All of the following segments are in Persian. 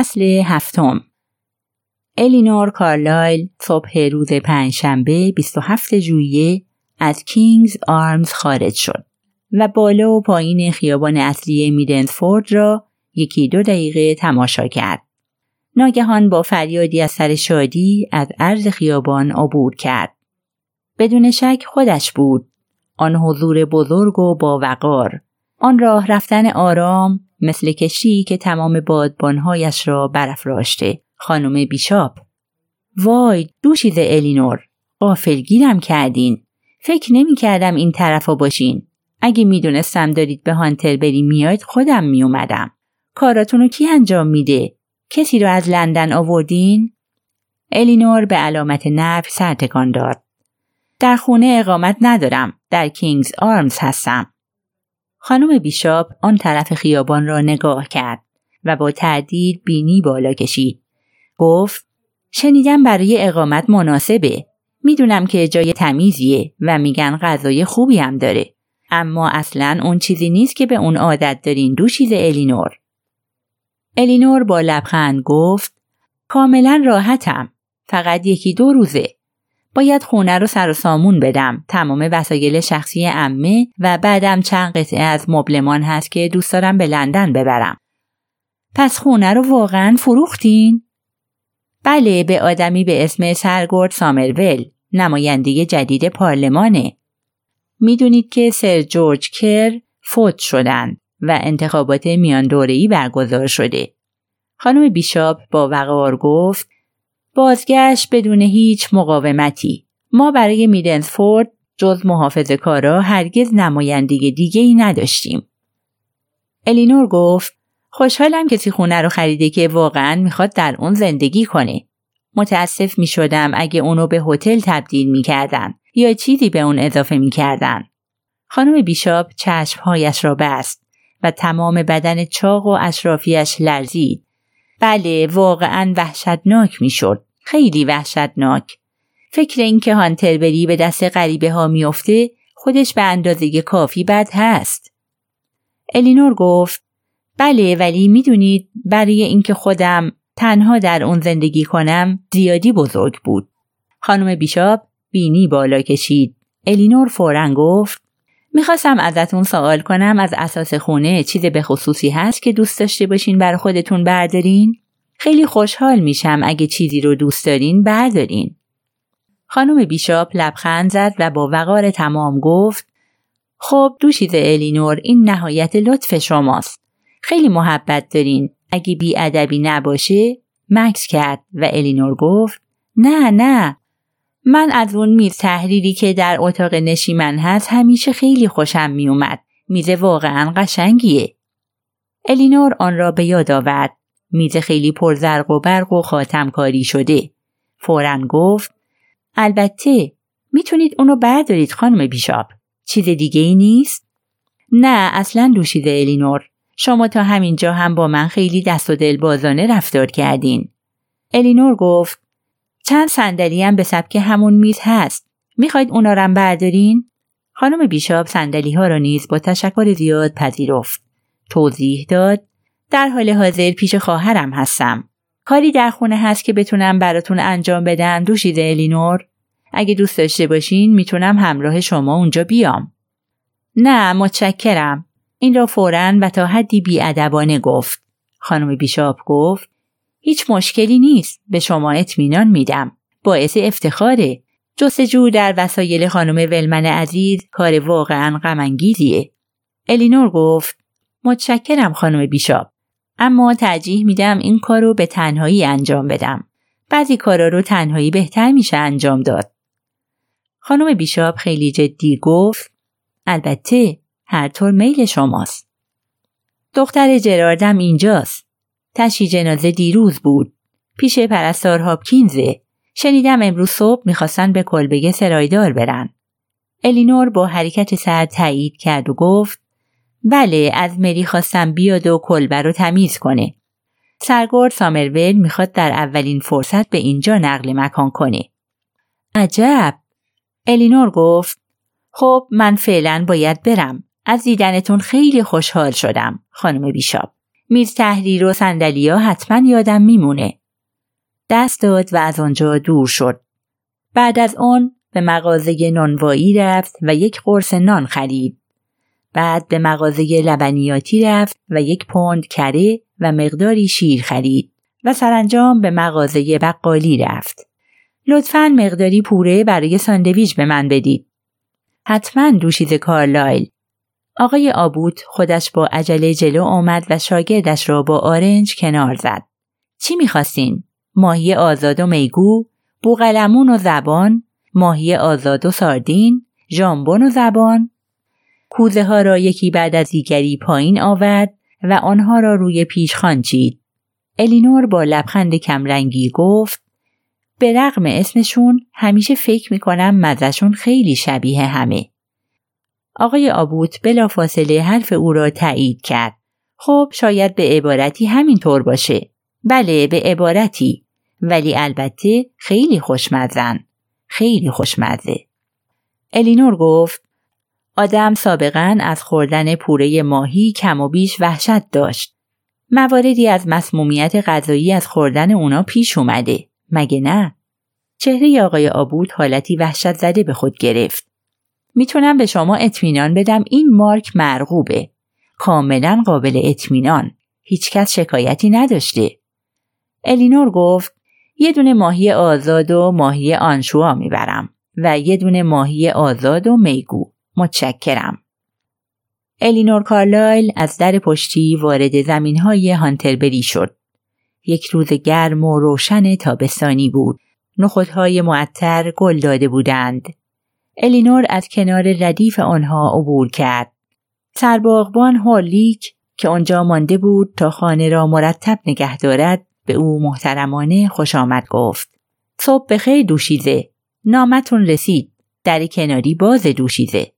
فصل هفتم الینور کارلایل صبح روز پنجشنبه 27 ژوئیه از کینگز آرمز خارج شد و بالا و پایین خیابان اصلی میدنفورد را یکی دو دقیقه تماشا کرد. ناگهان با فریادی از سر شادی از عرض خیابان عبور کرد. بدون شک خودش بود. آن حضور بزرگ و با وقار. آن راه رفتن آرام مثل کشی که تمام بادبانهایش را برافراشته. خانم بیشاپ. وای دوشیز الینور. قافلگیرم کردین. فکر نمی کردم این طرفا باشین. اگه می‌دونستم دارید به هانتر بری میاید خودم میومدم. کاراتونو کی انجام میده؟ کسی رو از لندن آوردین؟ الینور به علامت نفی سر تکان داد. در خونه اقامت ندارم. در کینگز آرمز هستم. خانم بیشاپ آن طرف خیابان را نگاه کرد و با تردید بینی بالا کشید. گفت شنیدم برای اقامت مناسبه. می‌دونم که جای تمیزیه و میگن غذای خوبی هم داره. اما اصلا اون چیزی نیست که به اون عادت دارین دو چیز الینور. الینور با لبخند گفت کاملا راحتم. فقط یکی دو روزه. باید خونه رو سر و سامون بدم. تمام وسایل شخصی امه و بعدم چند قطعه از مبلمان هست که دوست دارم به لندن ببرم. پس خونه رو واقعا فروختین؟ بله به آدمی به اسم سرگرد سامرول نماینده جدید پارلمانه. می‌دونید که سر جورج کر فوت شدن و انتخابات میان برگزار شده. خانم بیشاپ با وقار گفت بازگشت بدون هیچ مقاومتی. ما برای میدنسفورد جز محافظ کارا هرگز نمایندگی دیگه ای نداشتیم. الینور گفت خوشحالم کسی خونه رو خریده که واقعا می‌خواد در اون زندگی کنه. متاسف می شدم اگه اونو به هتل تبدیل می کردن یا چیزی به اون اضافه می کردن. خانم بیشاب چشمهایش را بست و تمام بدن چاق و اشرافیش لرزید. بله واقعا وحشتناک می شد. خیلی وحشتناک. فکر اینکه هانتر بری به دست غریبه ها میافته خودش به اندازه کافی بد هست. الینور گفت بله ولی می‌دونید برای اینکه خودم تنها در اون زندگی کنم زیادی بزرگ بود. خانم بیشاب بینی بالا کشید. الینور فورا گفت می‌خواستم ازتون سوال کنم از اساس خونه چیز به خصوصی هست که دوست داشته باشین بر خودتون بردارین؟ خیلی خوشحال میشم اگه چیزی رو دوست دارین بردارین. خانم بیشاپ لبخند زد و با وقار تمام گفت خب دوشیز الینور این نهایت لطف شماست. خیلی محبت دارین. اگه بی ادبی نباشه مکس کرد و الینور گفت نه نه من از اون میز تحریری که در اتاق نشیمن هست همیشه خیلی خوشم میومد. میز واقعا قشنگیه. الینور آن را به یاد آورد. میز خیلی پرزرق و برق و خاتم کاری شده. فورا گفت البته می‌تونید اونو بردارید خانم بیشاب. چیز دیگه ای نیست؟ نه اصلا دوشیده الینور. شما تا همینجا هم با من خیلی دست و دل بازانه رفتار کردین. الینور گفت چند صندلی هم به سبک همون میز هست. می‌خواید اونا رم بردارین؟ خانم بیشاب صندلی ها را نیز با تشکر زیاد پذیرفت. توضیح داد در حال حاضر پیش خواهرم هستم. کاری در خونه هست که بتونم براتون انجام بدم دوشیز الینور؟ اگه دوست داشته باشین می‌تونم همراه شما اونجا بیام. نه متشکرم. این را فورا و تا حدی بیادبانه گفت. خانم بیشاب گفت هیچ مشکلی نیست. به شما اطمینان میدم. باعث افتخاره. جستجو در وسایل خانم ولمن عزیز کار واقعا غمانگیزیه. الینور گفت متشکرم خانم بیشاب اما ترجیح میدم این کار رو به تنهایی انجام بدم. بعضی کارا رو تنهایی بهتر میشه انجام داد. خانم بیشاب خیلی جدی گفت البته هر طور میل شماست. دختر جراردم اینجاست. تشی جنازه دیروز بود. پیش پرستار هاپکینزه. شنیدم امروز صبح می‌خواستن به کلبه سرایدار برن. الینور با حرکت سر تایید کرد و گفت بله از مری خواستم بیاد و کلبه رو تمیز کنه. سرگرد سامرول می‌خواد در اولین فرصت به اینجا نقل مکان کنه. عجب. الینور گفت خب من فعلا باید برم. از دیدنتون خیلی خوشحال شدم خانم بیشاب. میز تحریر و سندلیا حتما یادم میمونه. دست داد و از آنجا دور شد. بعد از اون به مغازه نانوایی رفت و یک قرص نان خرید. بعد به مغازه لبنیاتی رفت و یک پوند کره و مقداری شیر خرید و سرانجام به مغازه بقالی رفت. لطفا مقداری پوره برای ساندویچ به من بدید. حتما دوشیز کارلایل. آقای آبوت خودش با عجله جلو آمد و شاگردش را با آرنج کنار زد. چی می‌خواستین؟ ماهی آزاد و میگو؟ بوغلمون و زبان؟ ماهی آزاد و ساردین؟ ژامبون و زبان؟ کوزه ها را یکی بعد از دیگری پایین آورد و آنها را روی پیش خانچید. الینور با لبخند کمرنگی گفت به رغم اسمشون همیشه فکر می‌کنم مزشون خیلی شبیه همه. آقای آبوت بلافاصله حرف او را تایید کرد. خب شاید به عبارتی همین طور باشه. بله به عبارتی. ولی البته خیلی خوشمزن. خیلی خوشمزه. الینور گفت آدم سابقا از خوردن پوره ماهی کم و بیش وحشت داشت. مواردی از مسمومیت غذایی از خوردن اونا پیش اومده. مگه نه؟ چهره آقای آبود حالتی وحشت زده به خود گرفت. می‌تونم به شما اطمینان بدم این مارک مرغوبه. کاملا قابل اطمینان. هیچکس شکایتی نداشته. الینور گفت یه دونه ماهی آزاد و ماهی آنشوا می‌برم و یه دونه ماهی آزاد و میگو. متشکرم. الینور کارلایل از در پشتی وارد زمین های هانتربری شد. یک روز گرم و روشن تابستانی بود. نخودهای معطر گل داده بودند. الینور از کنار ردیف آنها عبور کرد. سرباغبان هولیک که آنجا مانده بود تا خانه را مرتب نگه دارد به او محترمانه خوش آمد گفت. صبح بخیر دوشیزه. نامتون رسید. در کناری باز دوشیزه.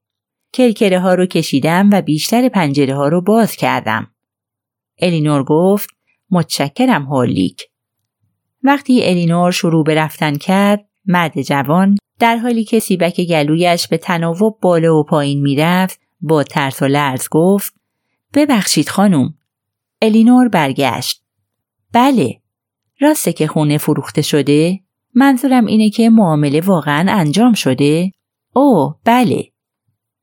کلکره ها رو کشیدم و بیشتر پنجره ها رو باز کردم. الینور گفت متشکرم هولیک. وقتی الینور شروع به رفتن کرد مرد جوان در حالی که سیبک گلویش به تناوب بالا و پایین می‌رفت با ترس و لرز گفت ببخشید خانم. الینور برگشت. بله راسته که خونه فروخته شده منظورم اینه که معامله واقعا انجام شده. او بله.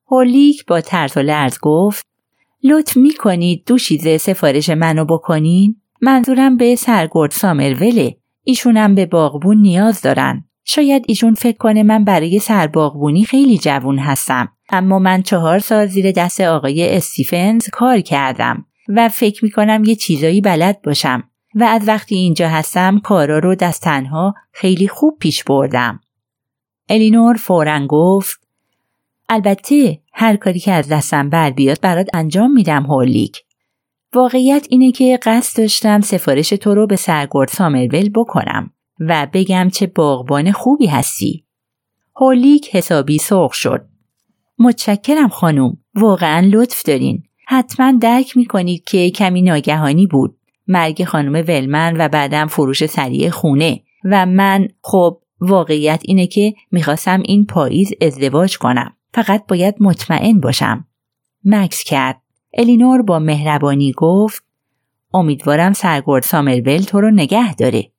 هولیک با ترس و لرز گفت لطف می کنید دوشیزه سفارش منو بکنین؟ منظورم به سرگرد سامروله ایشونم به باغبون نیاز دارن. شاید ایشون فکر کنه من برای سرباغبونی خیلی جوون هستم. اما من چهار سال زیر دست آقای استیفنز کار کردم و فکر می‌کنم یه چیزایی بلد باشم و از وقتی اینجا هستم کارا رو دست تنها خیلی خوب پیش بردم. الینور فورا گفت البته هر کاری که از دستم بر بیاد برات انجام میدم هولیک واقعیت اینه که قصد داشتم سفارش تو رو به سرگرد سامرول بکنم و بگم چه باغبان خوبی هستی. هولیک حسابی سرخ شد. متشکرم خانم. واقعا لطف دارین. حتما درک می‌کنید که کمی ناگهانی بود. مرگ خانم ولمن و بعدم فروش سریع خونه و من خب واقعیت اینه که می‌خواستم این پاییز ازدواج کنم. فقط باید مطمئن باشم. مکس کرد. الینور با مهربانی گفت امیدوارم سرگرد سامرول تو رو نگه داره.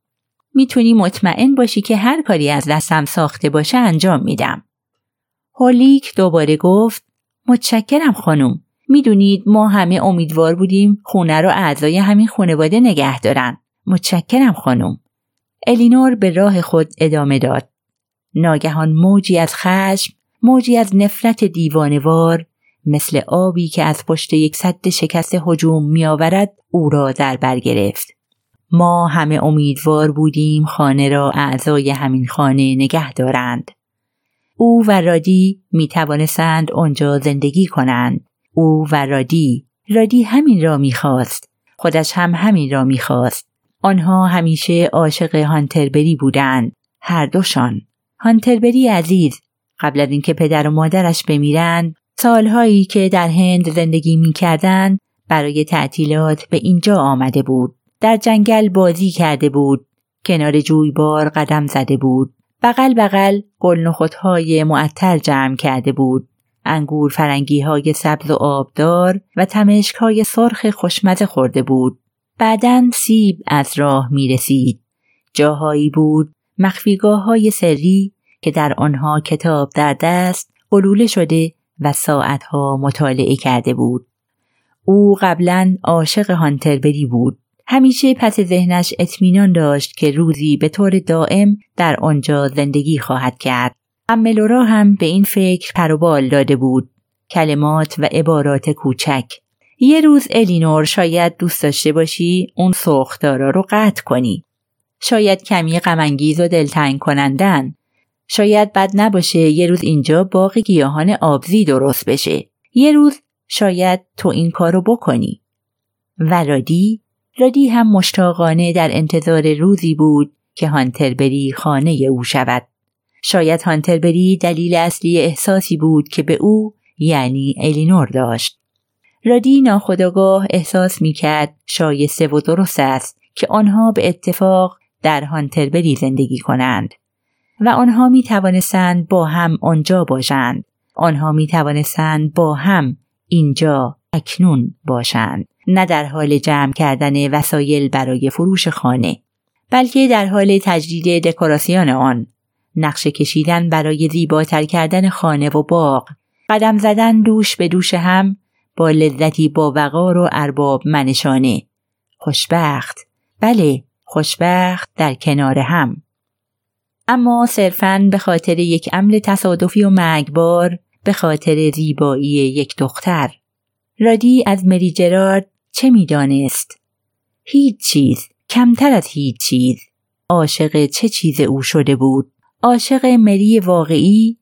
می‌تونی مطمئن باشی که هر کاری از دستم ساخته باشه انجام میدم. هولیک دوباره گفت متشکرم خانم. می‌دونید ما همه امیدوار بودیم خونه رو اعضای همین خانواده نگه دارن. متشکرم خانم. الینور به راه خود ادامه داد. ناگهان موجی از خشم، موجی از نفرت دیوانوار مثل آبی که از پشت یک صد شکست هجوم میآورد او را در بر گرفت ما همه امیدوار بودیم خانه را اعضای همین خانه نگه دارند. او و رادی می توانستند آنجا زندگی کنند. او و رادی رادی همین را می‌خواست. خودش هم همین را می‌خواست. آنها همیشه عاشق هانتربری بودند. هر دوشان. هانتربری عزیز قبل از اینکه پدر و مادرش بمیرند سالهایی که در هند زندگی می کردن برای تعطیلات به اینجا آمده بود. در جنگل بازی کرده بود. کنار جویبار قدم زده بود. بغل بغل گل های معطر جمع کرده بود. انگور فرنگی های سبز و آبدار و تمشک های سرخ خوشمزه خورده بود. بعدا سیب از راه می رسید. جاهایی بود مخفیگاه های سری که در آنها کتاب در دست قلوله شده و ساعتها مطالعه کرده بود. او قبلا عاشق هانتربری بود. همیشه پس ذهنش اطمینان داشت که روزی به طور دائم در آنجا زندگی خواهد کرد. املورا هم به این فکر پروبال داده بود. کلمات و عبارات کوچک. یه روز الینور شاید دوست داشته باشی اون سوختارا رو قطع کنی. شاید کمی غمانگیز و دلتنگ کنندن. شاید بد نباشه یه روز اینجا باغ گیاهان آبزی درست بشه. یه روز شاید تو این کارو بکنی. و رادی هم مشتاقانه در انتظار روزی بود که هانتربری خانه او شود. شاید هانتربری دلیل اصلی احساسی بود که به او یعنی الینور داشت. رادی ناخداگاه احساس می کرد شایسته و درست است که آنها به اتفاق در هانتربری زندگی کنند و آنها می توانستند با هم آنجا باشند. آنها می توانستند با هم اینجا اکنون باشند. نه در حال جمع کردن وسایل برای فروش خانه بلکه در حال تجدید دکوراسیون آن. نقشه کشیدن برای زیباتر کردن خانه و باغ قدم زدن دوش به دوش هم با لذتی با وقار و ارباب منشانه. خوشبخت. بله خوشبخت در کنار هم. اما صرفاً به خاطر یک عمل تصادفی و مگبار به خاطر زیبایی یک دختر. رادی از مری جرارد چه می‌دانست؟ هیچ چیز کمتر از هیچ چیز. عاشق چه چیز او شده بود؟ عاشق مری واقعی؟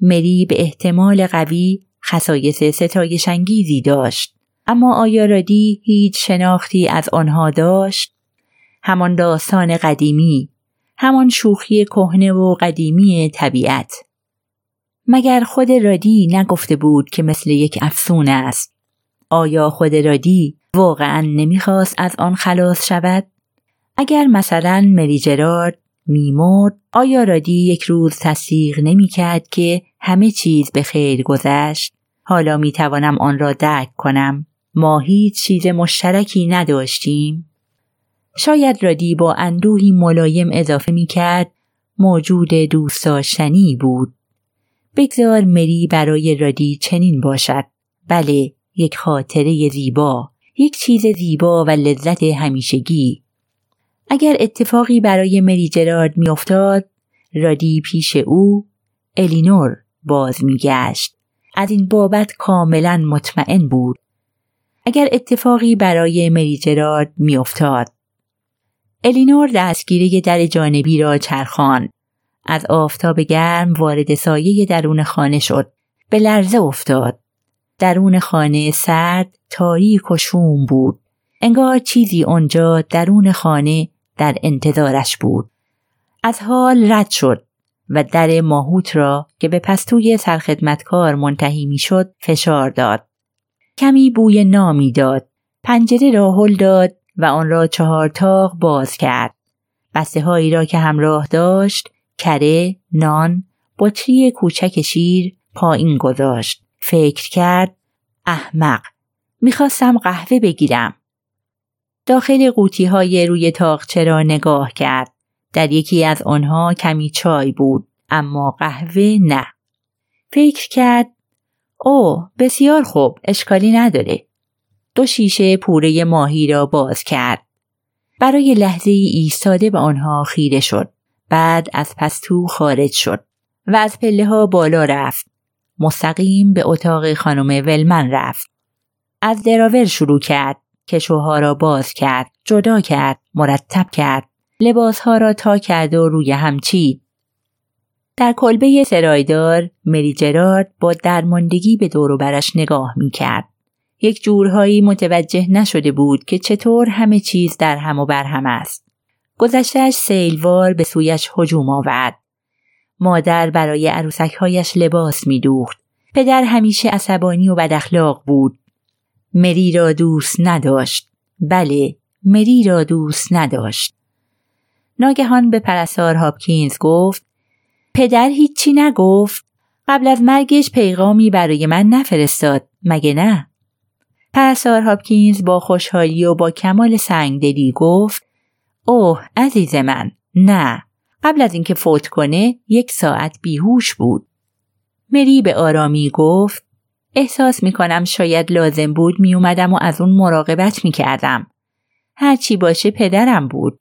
مری به احتمال قوی خصایص ستایش انگیزی داشت. اما آیا رادی هیچ شناختی از آنها داشت؟ همان داستان قدیمی همان شوخی کهنه و قدیمی طبیعت. مگر خود رادی نگفته بود که مثل یک افسون است؟ آیا خود رادی واقعا نمی‌خواست از آن خلاص شود؟ اگر مثلا مری جرارد میمرد آیا رادی یک روز تصدیق نمی‌کرد که همه چیز به خیر گذشت؟ حالا می‌توانم آن را درک کنم. ما هیچ چیز مشترکی نداشتیم. شاید رادی با اندوهی ملایم اضافه می‌کرد موجود دوست داشتنی بود. بگذار مری برای رادی چنین باشد. بله یک خاطره زیبا یک چیز زیبا و لذت همیشگی. اگر اتفاقی برای مری جرارد میافتاد رادی پیش او الینور باز میگشت. از این بابت کاملا مطمئن بود. اگر اتفاقی برای مری جرارد میافتاد الینور دستگیره در جانبی را چرخان از آفتاب گرم وارد سایه درون خانه شد. به لرزه افتاد. درون خانه سرد تاریک و شوم بود. انگار چیزی آنجا درون خانه در انتظارش بود. از حال رد شد و در ماهوت را که به پستوی سرخدمتکار منتهی می‌شد فشار داد. کمی بوی نامی داد. پنجره را هل داد و آن را چهار تاق باز کرد. بسته هایی را که همراه داشت کره نان بطری کوچک شیر پایین گذاشت. فکر کرد احمق. می‌خواستم قهوه بگیرم. داخل قوطی های روی تاقچه را نگاه کرد. در یکی از آنها کمی چای بود اما قهوه نه. فکر کرد او بسیار خوب اشکالی نداره. دو شیشه پوره ماهی را باز کرد. برای لحظه ای ایستاده به آنها خیره شد. بعد از پستو خارج شد و از پله ها بالا رفت. مستقیم به اتاق خانم ولمن رفت. از دراور شروع کرد. کشوها را باز کرد. جدا کرد. مرتب کرد. لباسها را تا کرد و روی هم چید. در کلبه سرایدار مری جرارد با درماندگی به دور برش نگاه می کرد. یک جورهایی متوجه نشده بود که چطور همه چیز در هم و بر هم است. گذشتهش سیلوار به سویش هجوم آورد. مادر برای عروسکهایش لباس میدوخت. پدر همیشه عصبانی و بداخلاق بود. مری را دوست نداشت. بله، مری را دوست نداشت. ناگهان به پرستار هاپکینز گفت پدر هیچی نگفت قبل از مرگش پیغامی برای من نفرستاد مگه نه پرستار هاپکینز با خوشحالی و با کمال سنگدلی گفت اوه عزیز من نه قبل از اینکه فوت کنه یک ساعت بیهوش بود مری به آرامی گفت احساس می کنم شاید لازم بود می اومدم و از اون مراقبت می کردم. هرچی باشه پدرم بود.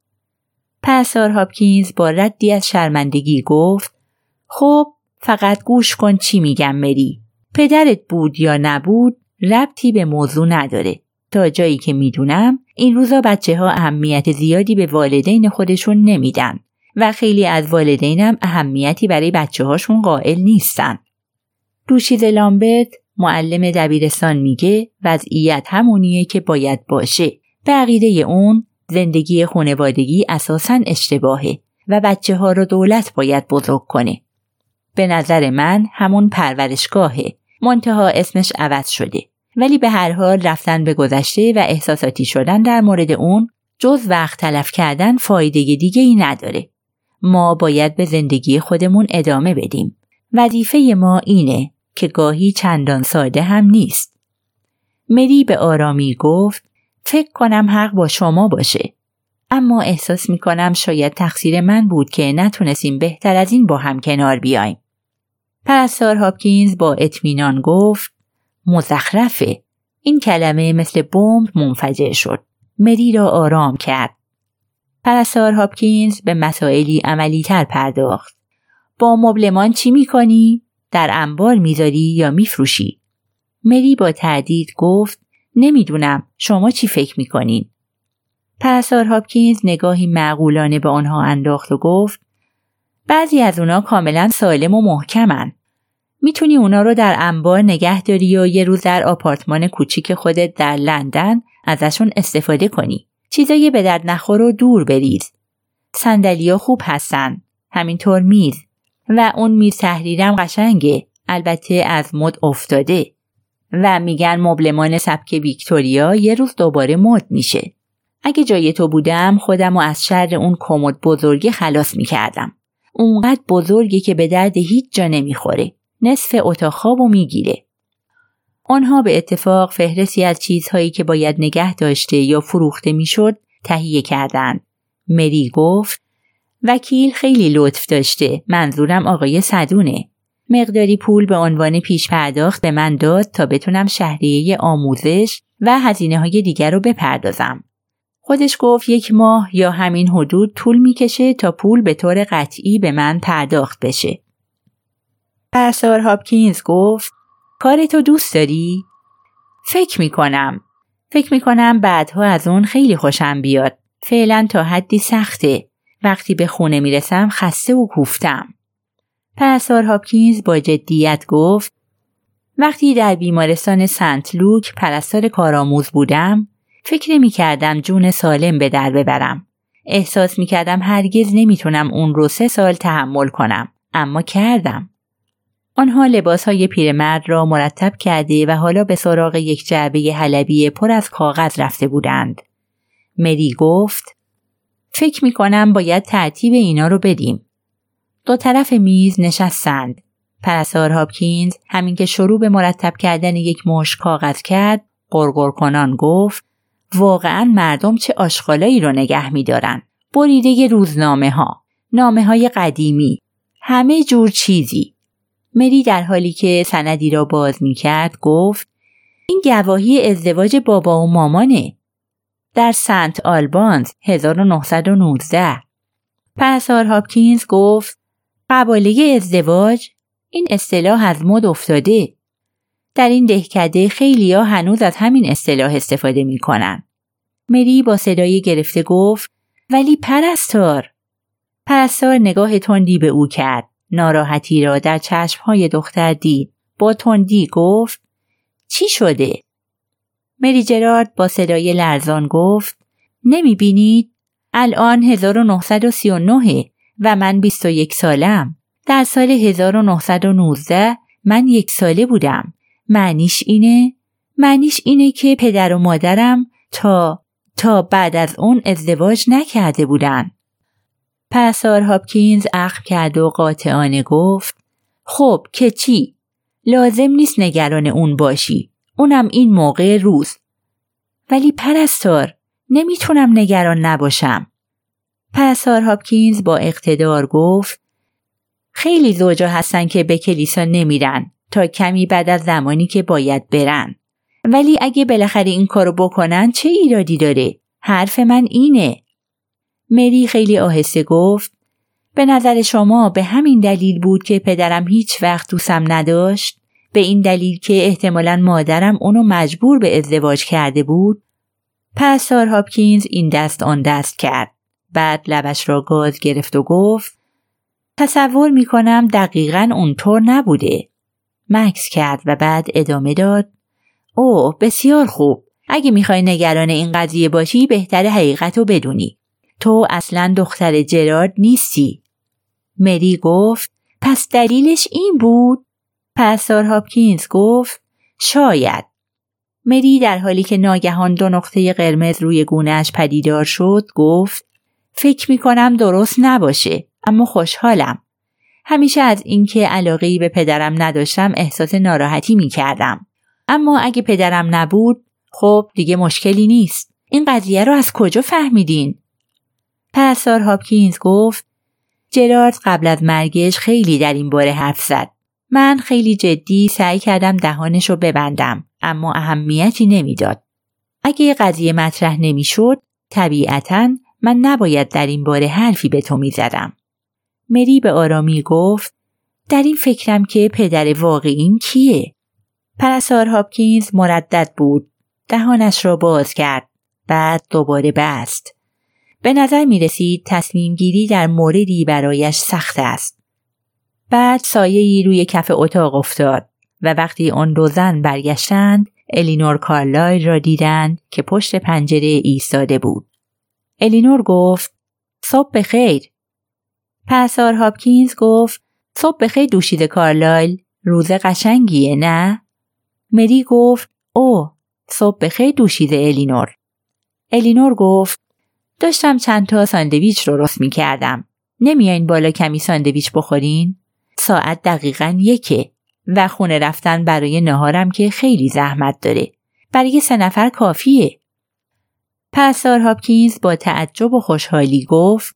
پرسار هاپکینز با ردی از شرمندگی گفت خب فقط گوش کن چی میگم مری. پدرت بود یا نبود ربطی به موضوع نداره. تا جایی که می‌دونم این روزا بچه ها اهمیت زیادی به والدین خودشون نمیدن و خیلی از والدینم اهمیتی برای بچه هاشون قائل نیستن. دوشیز لامبرت معلم دبیرستان میگه وضعیت همونیه که باید باشه. به عقیده اون زندگی خانوادگی اساسا اشتباهه و بچه ها رو دولت باید بزرگ کنه. به نظر من همون پرورشگاهه. منتها اسمش عوض شده. ولی به هر حال رفتن به گذشته و احساساتی شدن در مورد اون جز وقت تلف کردن فایده دیگه ای نداره. ما باید به زندگی خودمون ادامه بدیم. وظیفه ما اینه که گاهی چندان ساده هم نیست. مری به آرامی گفت فکر کنم حق با شما باشه. اما احساس می کنم شاید تقصیر من بود که نتونستیم بهتر از این با هم کنار بیایم. پرستار هاپکینز با اطمینان گفت مزخرفه. این کلمه مثل بمب منفجر شد. مری را آرام کرد. پرستار هاپکینز به مسائلی عملی تر پرداخت. با مبلمان چی می کنی؟ در انبار می‌ذاری یا میفروشی؟ مری با تردید گفت نمی‌دونم شما چی فکر می‌کنین؟ پرستار هاپکینز نگاهی معقولانه به آنها انداخت و گفت بعضی از اونا کاملا سالم و محکمن. می‌تونی اونا رو در انبار نگه داری و یه روز در آپارتمان کوچیک خودت در لندن ازشون استفاده کنی. چیزای به درد نخور و دور بریز. سندلیا خوب هستن. همینطور میز. و اون میز تحریرم قشنگه. البته از مد افتاده. و میگن مبلمان سبک ویکتوریا یه روز دوباره مد میشه. اگه جای تو بودم خودم و از شر اون کمد بزرگی خلاص می‌کردم. اونقدر بزرگی که به درد هیچ جا نمی‌خوره. نصف اتاق خواب و می‌گیره. آنها به اتفاق فهرستی از چیزهایی که باید نگه داشته یا فروخته می‌شد تهیه کردند. مری گفت وکیل خیلی لطف داشته منظورم آقای صدونه مقداری پول به عنوان پیش پرداخت به من داد تا بتونم شهریه آموزش و هزینه های دیگر رو بپردازم. خودش گفت یک ماه یا همین حدود طول می‌کشه تا پول به طور قطعی به من پرداخت بشه. پرسار هاپکینز گفت کار تو دوست داری؟ فکر می‌کنم. فکر می‌کنم بعدها از اون خیلی خوشم بیاد. فعلا تا حدی سخته. وقتی به خونه می‌رسم خسته و کوفتم. پرسار هاپکینز با جدیت گفت وقتی در بیمارستان سنت لوک پرستار کارآموز بودم فکر نمی کردم جون سالم به در ببرم. احساس می کردم هرگز نمی‌تونم اون رو سه سال تحمل کنم. اما کردم. آنها لباس های پیرمرد را مرتب کرده و حالا به سراغ یک جعبه حلبی پر از کاغذ رفته بودند. مری گفت فکر می کنم باید ترتیب اینا رو بدیم. دو طرف میز نشستند. پرستار هاپکینز همین که شروع به مرتب کردن یک مش کاغذ کرد قرقر کنان گفت واقعا مردم چه آشغالایی رو نگه میدارن بریده روزنامه ها نامه های قدیمی همه جور چیزی مری در حالی که سندی را باز می کرد گفت این گواهی ازدواج بابا و مامانه. در سنت آلبانز 1919 پرسار هاپکینز گفت قباله ازدواج این اصطلاح از مد افتاده. در این دهکده خیلی ها هنوز از همین اصطلاح استفاده می کنن. مری با صدای گرفته گفت ولی پرستار. پرستار نگاه تندی به او کرد. ناراحتی را در چشمهای دختر دید با تندی گفت چی شده مری جرارد با صدای لرزان گفت نمی بینید؟ الان 1939 و من 21 سالم. در سال 1919 من یک ساله بودم. معنیش اینه؟ معنیش اینه که پدر و مادرم تا تا بعد از اون ازدواج نکرده بودن. پسار هاپکینز اخم کرد و قاطعانه گفت خب که چی؟ لازم نیست نگران اون باشی. اونم این موقع روز. ولی پرستار نمی‌تونم نگران نباشم. پرستار هاپکینز با اقتدار گفت خیلی زوجا هستن که به کلیسا نمیرن تا کمی بعد از زمانی که باید برن. ولی اگه بالاخره این کارو بکنن چه ایرادی داره؟ حرف من اینه. مری خیلی آهسته گفت به نظر شما به همین دلیل بود که پدرم هیچ وقت دوستم نداشت؟ به این دلیل که احتمالا مادرم اونو مجبور به ازدواج کرده بود؟ پرستار هاپکینز این دست آن دست کرد. بعد لبش را گاز گرفت و گفت تصور می کنم دقیقا اونطور نبوده. مکس کرد و بعد ادامه داد. او بسیار خوب. اگه می‌خوای نگران این قضیه باشی بهتر حقیقت رو بدونی. تو اصلا دختر جرارد نیستی. مری گفت پس دلیلش این بود؟ پسار هاپکینز گفت شاید. مری در حالی که ناگهان دو نقطه قرمز روی گونهش پدیدار شد گفت فکر می کنم درست نباشه اما خوشحالم. همیشه از اینکه علاقه به پدرم نداشتم احساس ناراحتی می کردم. اما اگه پدرم نبود خب دیگه مشکلی نیست. این قضیه رو از کجا فهمیدین؟ پرستار هاپکینز گفت جرارد قبل از مرگش خیلی در این باره حرف زد. من خیلی جدی سعی کردم دهانش رو ببندم اما اهمیتی نمی‌داد. اگه قضیه مطرح نمی‌شد طبیعتا من نباید در این باره حرفی به تو می‌زدم. مری به آرامی گفت در این فکرم که پدر واقعیم کیه؟ پرسار هاپکینز مردد بود. دهانش را باز کرد. بعد دوباره بست. به نظر می رسید تصمیم گیری در موردی برایش سخت است. بعد سایه روی کف اتاق افتاد و وقتی آن دو زن برگشتند الینور کارلایل را دیدند که پشت پنجره ایستاده بود. الینور گفت صبح بخیر. پرستار هاپکینز گفت صبح بخیر دوشیزه کارلایل روز قشنگیه نه؟ مری گفت اوه صبح بخیر دوشیزه الینور. الینور گفت داشتم چند تا ساندویچ رو می کردم. نمیاین بالا کمی ساندویچ بخورین؟ ساعت دقیقا یکه و خونه رفتن برای نهارم که خیلی زحمت داره. برای سه نفر کافیه. پسار هاپکینز با تعجب و خوشحالی گفت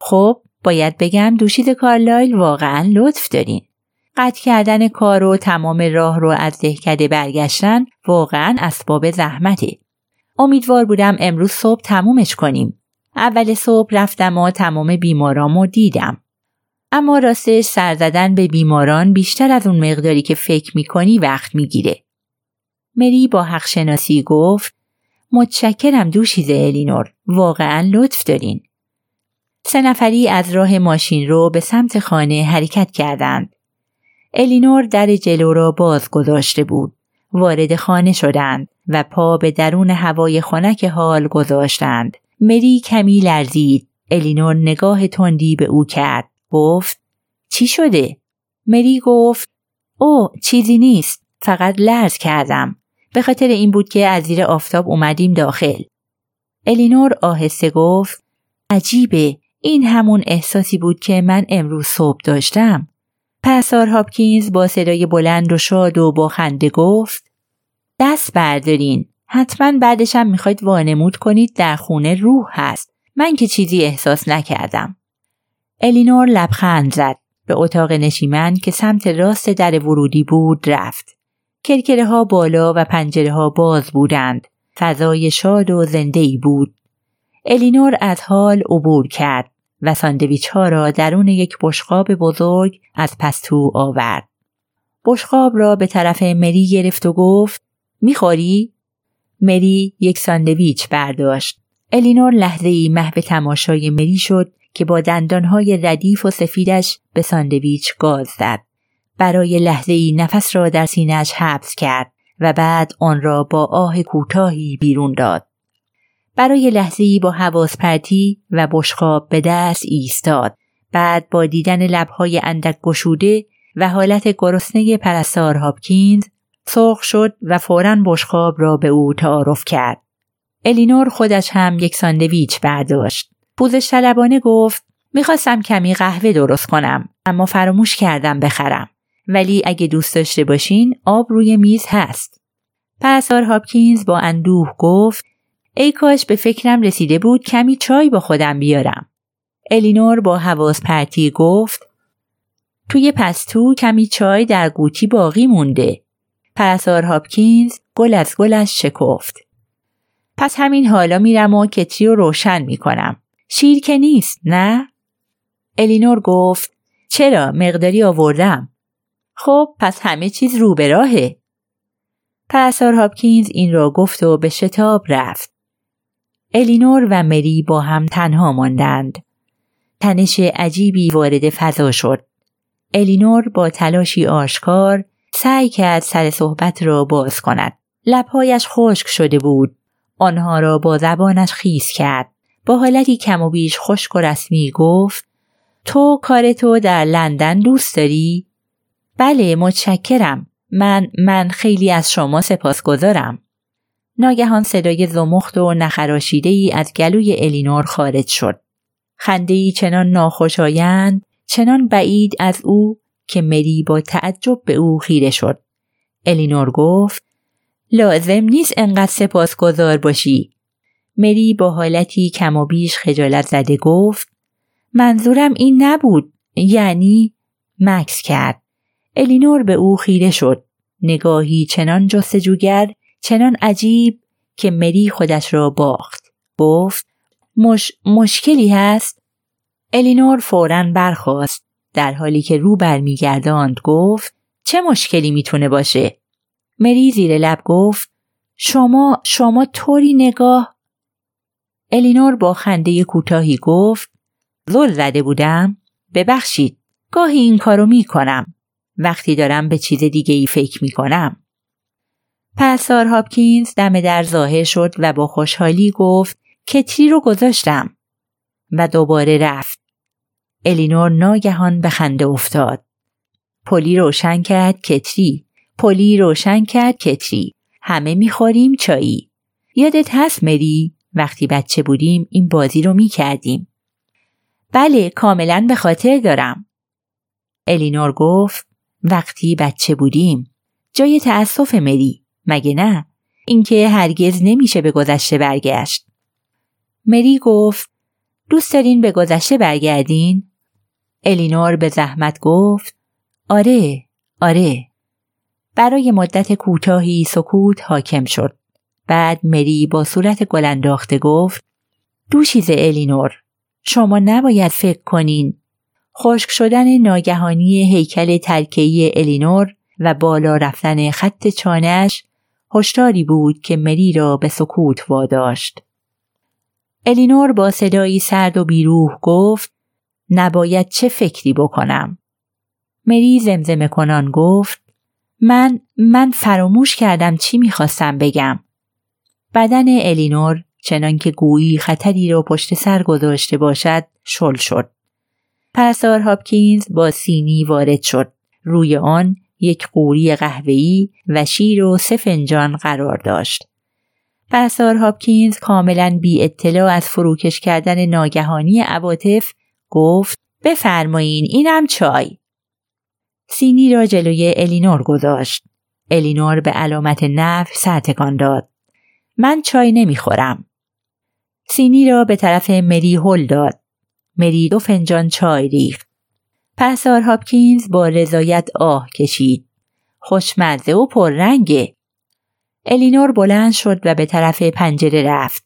خب باید بگم دوشید کارلایل واقعا لطف دارین. قطع کردن کار و تمام راه رو از دهکده برگشتن واقعا اسباب زحمته. امیدوار بودم امروز صبح تمومش کنیم. اول صبح رفتم و تمام بیمارامو دیدم. اما راستش سر زدن به بیماران بیشتر از اون مقداری که فکر می‌کنی وقت می‌گیره. مری با حق شناسی گفت متشکرم دوشیزه الینور واقعا لطف دارین. سه نفری از راه ماشین رو به سمت خانه حرکت کردند. الینور در جلو را باز گذاشته بود. وارد خانه شدند و پا به درون هوای خنک حال گذاشتند. مری کمی لرزید. الینور نگاه تندی به او کرد. گفت چی شده؟ مری گفت او چیزی نیست. فقط لرز کردم. به خاطر این بود که از زیر آفتاب اومدیم داخل. الینور آهسته گفت عجیبه این همون احساسی بود که من امروز صبح داشتم. پسار هاپکینز با صدای بلند و شاد و با خنده گفت دست بردارین. حتما بعدشم می‌خواید وانمود کنید در خونه روح هست. من که چیزی احساس نکردم. الینور لبخند زد. به اتاق نشیمن که سمت راست در ورودی بود رفت. کرکره ها بالا و پنجره ها باز بودند. فضای شاد و زنده ای بود. الینور از حال عبور کرد و ساندویچ ها را درون یک بشقاب بزرگ از پستو آورد. بشقاب را به طرف مری گرفت و گفت می‌خوری؟ مری یک ساندویچ برداشت. الینور لحظه ای محو تماشای مری شد که با دندانهای ردیف و سفیدش به ساندویچ گاز زد. برای لحظه ای نفس را در سینهش حبس کرد و بعد آن را با آه کوتاهی بیرون داد. برای لحظه ای با حواس پرتی و بشقاب به دست ایستاد. بعد با دیدن لبهای اندک گشوده و حالت گرسنه پرستار هاپکینز سرخ شد و فورا بشقاب را به او تعارف کرد. الینور خودش هم یک ساندویچ برداشت. پوزش طلبانه گفت می‌خواستم کمی قهوه درست کنم اما فراموش کردم بخرم. ولی اگه دوست داشته باشین آب روی میز هست. پرستار هاپکینز با اندوه گفت ای کاش به فکرم رسیده بود کمی چای با خودم بیارم. الینور با حواس پرتی گفت توی پستو کمی چای در قوطی باقی مونده. پرستار هاپکینز گل از گلش شکفت. پس همین حالا میرم و کتری رو روشن می‌کنم. شیر که نیست نه؟ الینور گفت چرا مقداری آوردم؟ خب پس همه چیز رو به راهه. پرستار هاپکینز این را گفت و به شتاب رفت. الینور و مری با هم تنها ماندند. تنش عجیبی وارد فضا شد. الینور با تلاشی آشکار سعی کرد سر صحبت را باز کند. لبهایش خشک شده بود. آنها را با زبانش خیز کرد. با حالتی کم و بیش خشک و رسمی گفت تو کار تو در لندن دوست داری؟ بله متشکرم. من من خیلی از شما سپاسگزارم. ناگهان صدای زمخت و نخراشیده ای از گلوی الینور خارج شد. خنده ای چنان ناخوشایند چنان بعید از او که مری با تعجب به او خیره شد. الینور گفت لازم نیست انقدر سپاسگزار باشی. مری با حالتی کم و بیش خجالت زده گفت منظورم این نبود یعنی مکس کرد. الینور به او خیره شد. نگاهی چنان جستجوگر چنان عجیب که مری خودش را باخت. گفت مش... مشکلی هست؟ الینور فورا برخواست در حالی که رو برمیگرداند گفت چه مشکلی می‌تونه باشه؟ مری زیر لب گفت شما شما طوری نگاه. الینور با خنده کوتاهی گفت زل زده بودم. ببخشید گاهی این کارو می‌کنم. وقتی دارم به چیز دیگه ای فکر می‌کنم. پرستار هاپکینز دم در ظاهر شد و با خوشحالی گفت کتری رو گذاشتم. و دوباره رفت. الینور ناگهان به خنده افتاد. پلی روشن کرد کتری. پلی روشن کرد کتری. همه می‌خوریم چایی. یادت هست مری؟ وقتی بچه بودیم این بازی رو می‌کردیم. بله کاملا به خاطر دارم. الینور گفت وقتی بچه بودیم. جای تأسف مری. مگه نه؟ اینکه هرگز نمیشه به گذشته برگشت. مری گفت دوست دارین به گذشته برگردین؟ الینور به زحمت گفت آره آره. برای مدت کوتاهی سکوت حاکم شد. بعد مری با صورت گلانداخته گفت دو چیز الینور شما نباید فکر کنین. خشک شدن ناگهانی هیکل ترکهی الینور و بالا رفتن خط چانش هشداری بود که مری را به سکوت واداشت. الینور با صدایی سرد و بیروح گفت نباید چه فکری بکنم. مری زمزمه کنان گفت من من فراموش کردم چی می‌خواستم بگم. بدن الینور چنان که گویی خطری را پشت سر گذاشته باشد شل شد. پرستار هاپکینز با سینی وارد شد. روی آن یک قوری قهوه‌ای و شیر و سه فنجان قرار داشت. پرستار هاپکینز کاملا بی اطلاع از فروکش کردن ناگهانی عواطف گفت بفرمایین اینم چای. سینی را جلوی الینور گذاشت. الینور به علامت نف سرتکان داد. من چای نمی‌خورم. سینی را به طرف مری هل داد. مری دو فنجان چای ریخت. پرستار هاپکینز با رضایت آه کشید. خوشمزه و پررنگه. الینور بلند شد و به طرف پنجره رفت.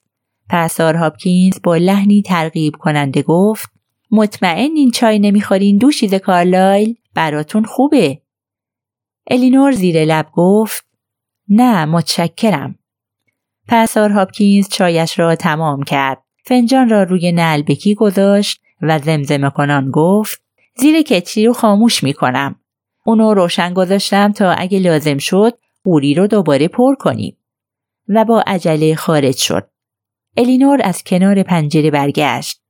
پرستار هاپکینز با لحنی ترغیب کننده گفت مطمئن این چای نمی‌خورین دو چیز کارلایل براتون خوبه. الینور زیر لب گفت نه متشکرم. پرستار هاپکینز چایش را تمام کرد. فنجان را روی نلبکی گذاشت و زمزمه کنان گفت زیر کتری رو خاموش می‌کنم. اونو روشن گذاشتم تا اگه لازم شد قوری رو دوباره پر کنیم. و با عجله خارج شد. الینور از کنار پنجره برگشت.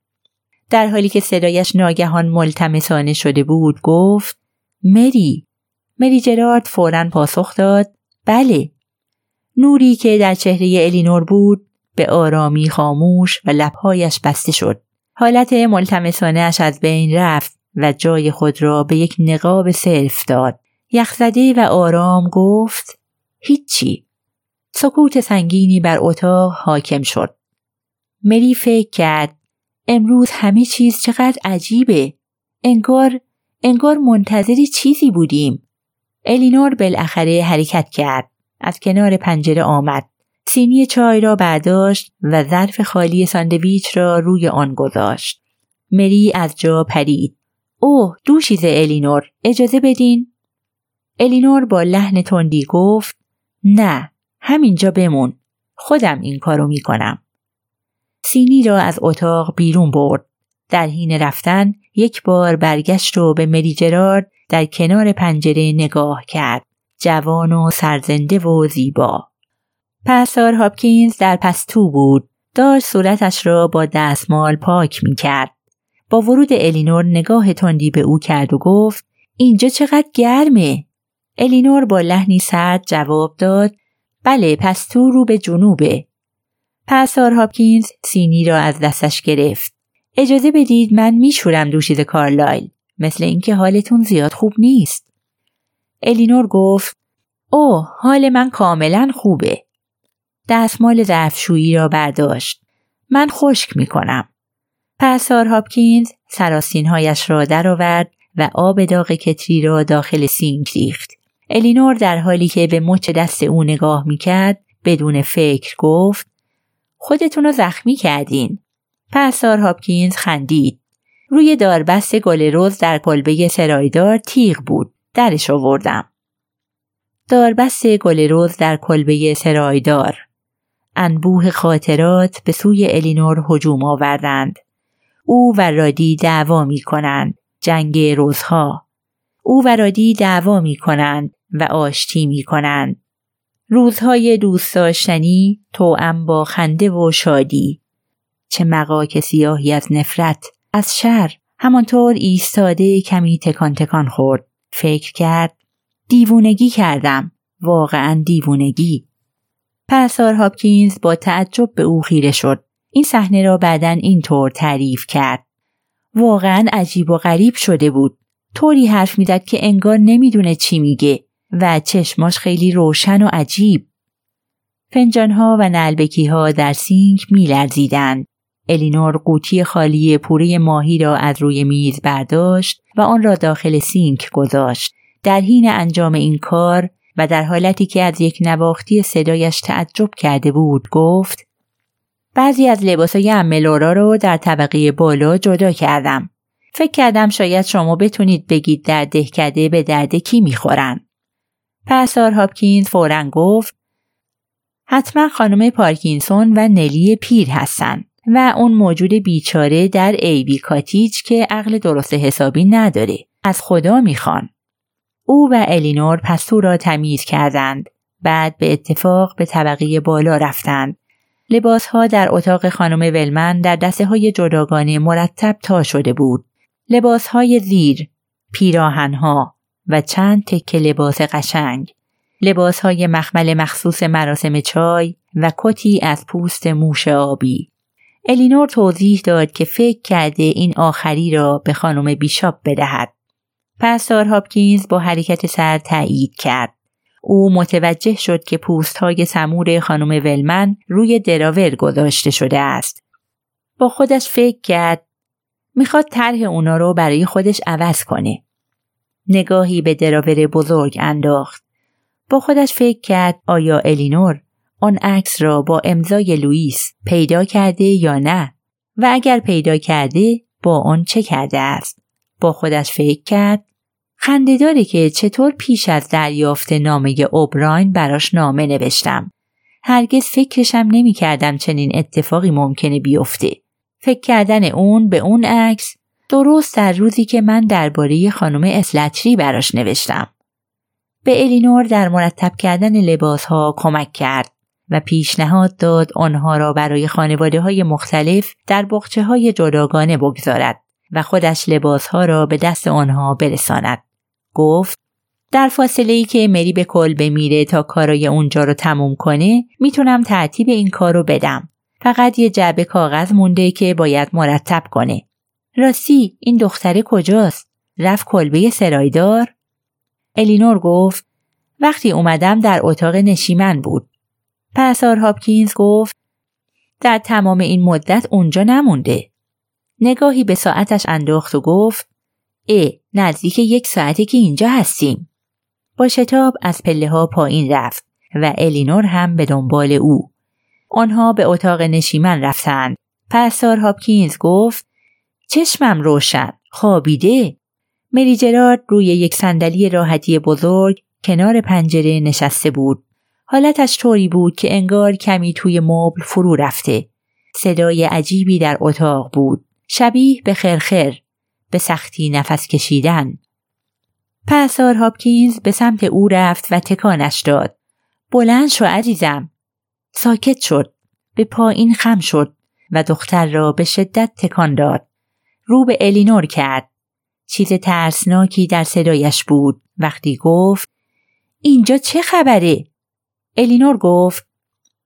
در حالی که صدایش ناگهان ملتمسانه شده بود گفت مری. مری جرارد فورا پاسخ داد بله. نوری که در چهره الینور بود به آرامی خاموش و لبهایش بسته شد. حالت ملتمسانه اش از بین رفت و جای خود را به یک نقاب صرف داد. یخزده و آرام گفت هیچی. سکوت سنگینی بر اتاق حاکم شد. مری فکر کرد امروز همه چیز چقدر عجیبه. انگار انگار منتظری چیزی بودیم. الینور بالاخره حرکت کرد. از کنار پنجره آمد. سینی چای را برداشت و ظرف خالی ساندویچ را روی آن گذاشت. مری از جا پرید. اوه دوشیز الینور اجازه بدین؟ الینور با لحن تندی گفت نه همینجا بمون خودم این کارو می‌کنم. سینی را از اتاق بیرون برد. در حین رفتن یک بار برگشت و به مری جرارد در کنار پنجره نگاه کرد. جوان و سرزنده و زیبا. پسار هاپکینز در پستو بود. داشت صورتش را با دستمال پاک می کرد. با ورود الینور نگاه تندی به او کرد و گفت اینجا چقدر گرمه. الینور با لحنی سرد جواب داد بله پس تو رو به جنوبه. پسار هاپکینز سینی را از دستش گرفت. اجازه بدید من میشورم دوشیز کارلایل. مثل اینکه حالتون زیاد خوب نیست. الینور گفت اوه حال من کاملا خوبه. دستمال ظرفشویی را برداشت. من خشک می کنم. پسار هاپکینز سراسینهایش را درآورد و آب داغ کتری را داخل سینک ریخت. الینور در حالی که به مچ دست او نگاه می‌کرد بدون فکر گفت خودتون رو زخمی کردین. پرستار هاپکینز خندید. روی داربست گل رز در کلبه سرایدار تیغ بود. درش آوردم. داربست گل رز در کلبه سرایدار. انبوه خاطرات به سوی الینور هجوم آوردند. او و رادی دعوا می کنند. جنگ روزها. او و رادی دعوا می کنند و آشتی می کنند. روزهای دوست داشتنی توأم با خنده و شادی. چه مقاک سیاهی از نفرت، از شر، همانطور ایستاده کمی تکان تکان خورد. فکر کرد دیوونگی کردم. واقعا دیوونگی. پسار هاپکینز با تعجب به او خیره شد. این صحنه را بعدا اینطور تعریف کرد. واقعا عجیب و غریب شده بود. طوری حرف می‌زد که انگار نمی‌دونه چی میگه و چشماش خیلی روشن و عجیب. فنجانها و نلبکی ها در سینک میلرزیدند. الینور قوطی خالی پوره ماهی را از روی میز برداشت و آن را داخل سینک گذاشت. در حین انجام این کار و در حالتی که از یک نواختی صدایش تعجب کرده بود گفت بعضی از لباسای املورا رو در طبقه بالا جدا کردم. فکر کردم شاید شما بتونید بگید در دهکده به درد کی می‌خورن. پسار هاپکینز فورا گفت حتما خانم پارکینسون و نلی پیر هستن و اون موجود بیچاره در ایبی کاتیج که عقل درست حسابی نداره. از خدا می‌خوان. او و الینور پستو را تمیز کردند. بعد به اتفاق به طبقه بالا رفتند. لباس ها در اتاق خانم ولمن در دسته های جداگانه مرتب تا شده بود. لباس های زیر، پیراهن ها و چند تکه لباس قشنگ. لباس های مخمل مخصوص مراسم چای و کتی از پوست موش آبی. الینور توضیح داد که فکر کرده این آخری را به خانم بیشاپ بدهد. پسار هاپکینز با حرکت سر تایید کرد. او متوجه شد که پوست های سمور خانم ولمن روی دراور گذاشته شده است. با خودش فکر کرد می‌خواد طرح اونا رو برای خودش عوض کنه. نگاهی به دراور بزرگ انداخت. با خودش فکر کرد آیا الینور آن عکس را با امضای لوئیس پیدا کرده یا نه و اگر پیدا کرده با آن چه کرده است با خودش فکر کرد خندهداره که چطور پیش از دریافت نامه اوبراین براش نامه نوشتم. هرگز فکرشم نمی کردم چنین اتفاقی ممکنه بیفته. فکر کردن اون به اون عکس درست در روزی که من درباره خانم اسلتری براش نوشتم. به الینور در مرتب کردن لباس ها کمک کرد و پیشنهاد داد آنها را برای خانواده های مختلف در بخچه های جداگانه بگذارد و خودش لباس ها را به دست آنها برساند. گفت در فاصله ای که مری به کل بمیره تا کارای اونجا رو تموم کنه می‌تونم ترتیب این کار رو بدم. فقط یه جعبه کاغذ مونده که باید مرتب کنه. راستی این دختره کجاست؟ رفت کلبه سرایدار؟ الینور گفت وقتی اومدم در اتاق نشیمن بود. پرسار هاپکینز گفت در تمام این مدت اونجا نمونده. نگاهی به ساعتش انداخت و گفت اه نزدیک یک ساعته که اینجا هستیم. با شتاب از پله ها پایین رفت و الینور هم به دنبال او. آنها به اتاق نشیمن رفتند. پرستار هاپکینز گفت چشمم روشن خوابیده. مری جرارد روی یک صندلی راحتی بزرگ کنار پنجره نشسته بود. حالتش طوری بود که انگار کمی توی مبل فرو رفته. صدای عجیبی در اتاق بود. شبیه به خرخر به سختی نفس کشیدن. پسار هاپکینز به سمت او رفت و تکانش داد. بلند شو عزیزم. ساکت شد به پایین خم شد و دختر را به شدت تکان داد رو به الینور کرد چیز ترسناکی در صدایش بود وقتی گفت اینجا چه خبره؟ الینور گفت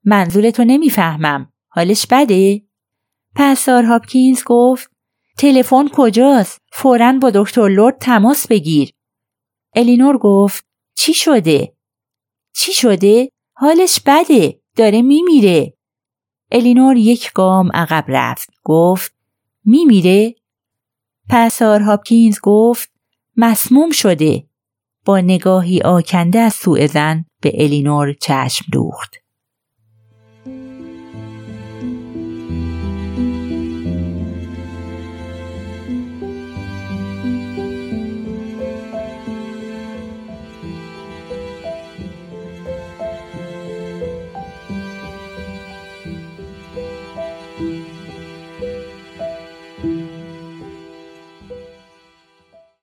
منظورتو نمی‌فهمم حالش بده؟ پسار هاپکینز گفت تلفن کجاست؟ فورا با دکتر لورد تماس بگیر. الینور گفت چی شده؟ چی شده؟ حالش بده داره میمیره. الینور یک گام عقب رفت گفت میمیره؟ پسار هاپکینز گفت مسموم شده با نگاهی آکنده از سوء زن به الینور چشم دوخت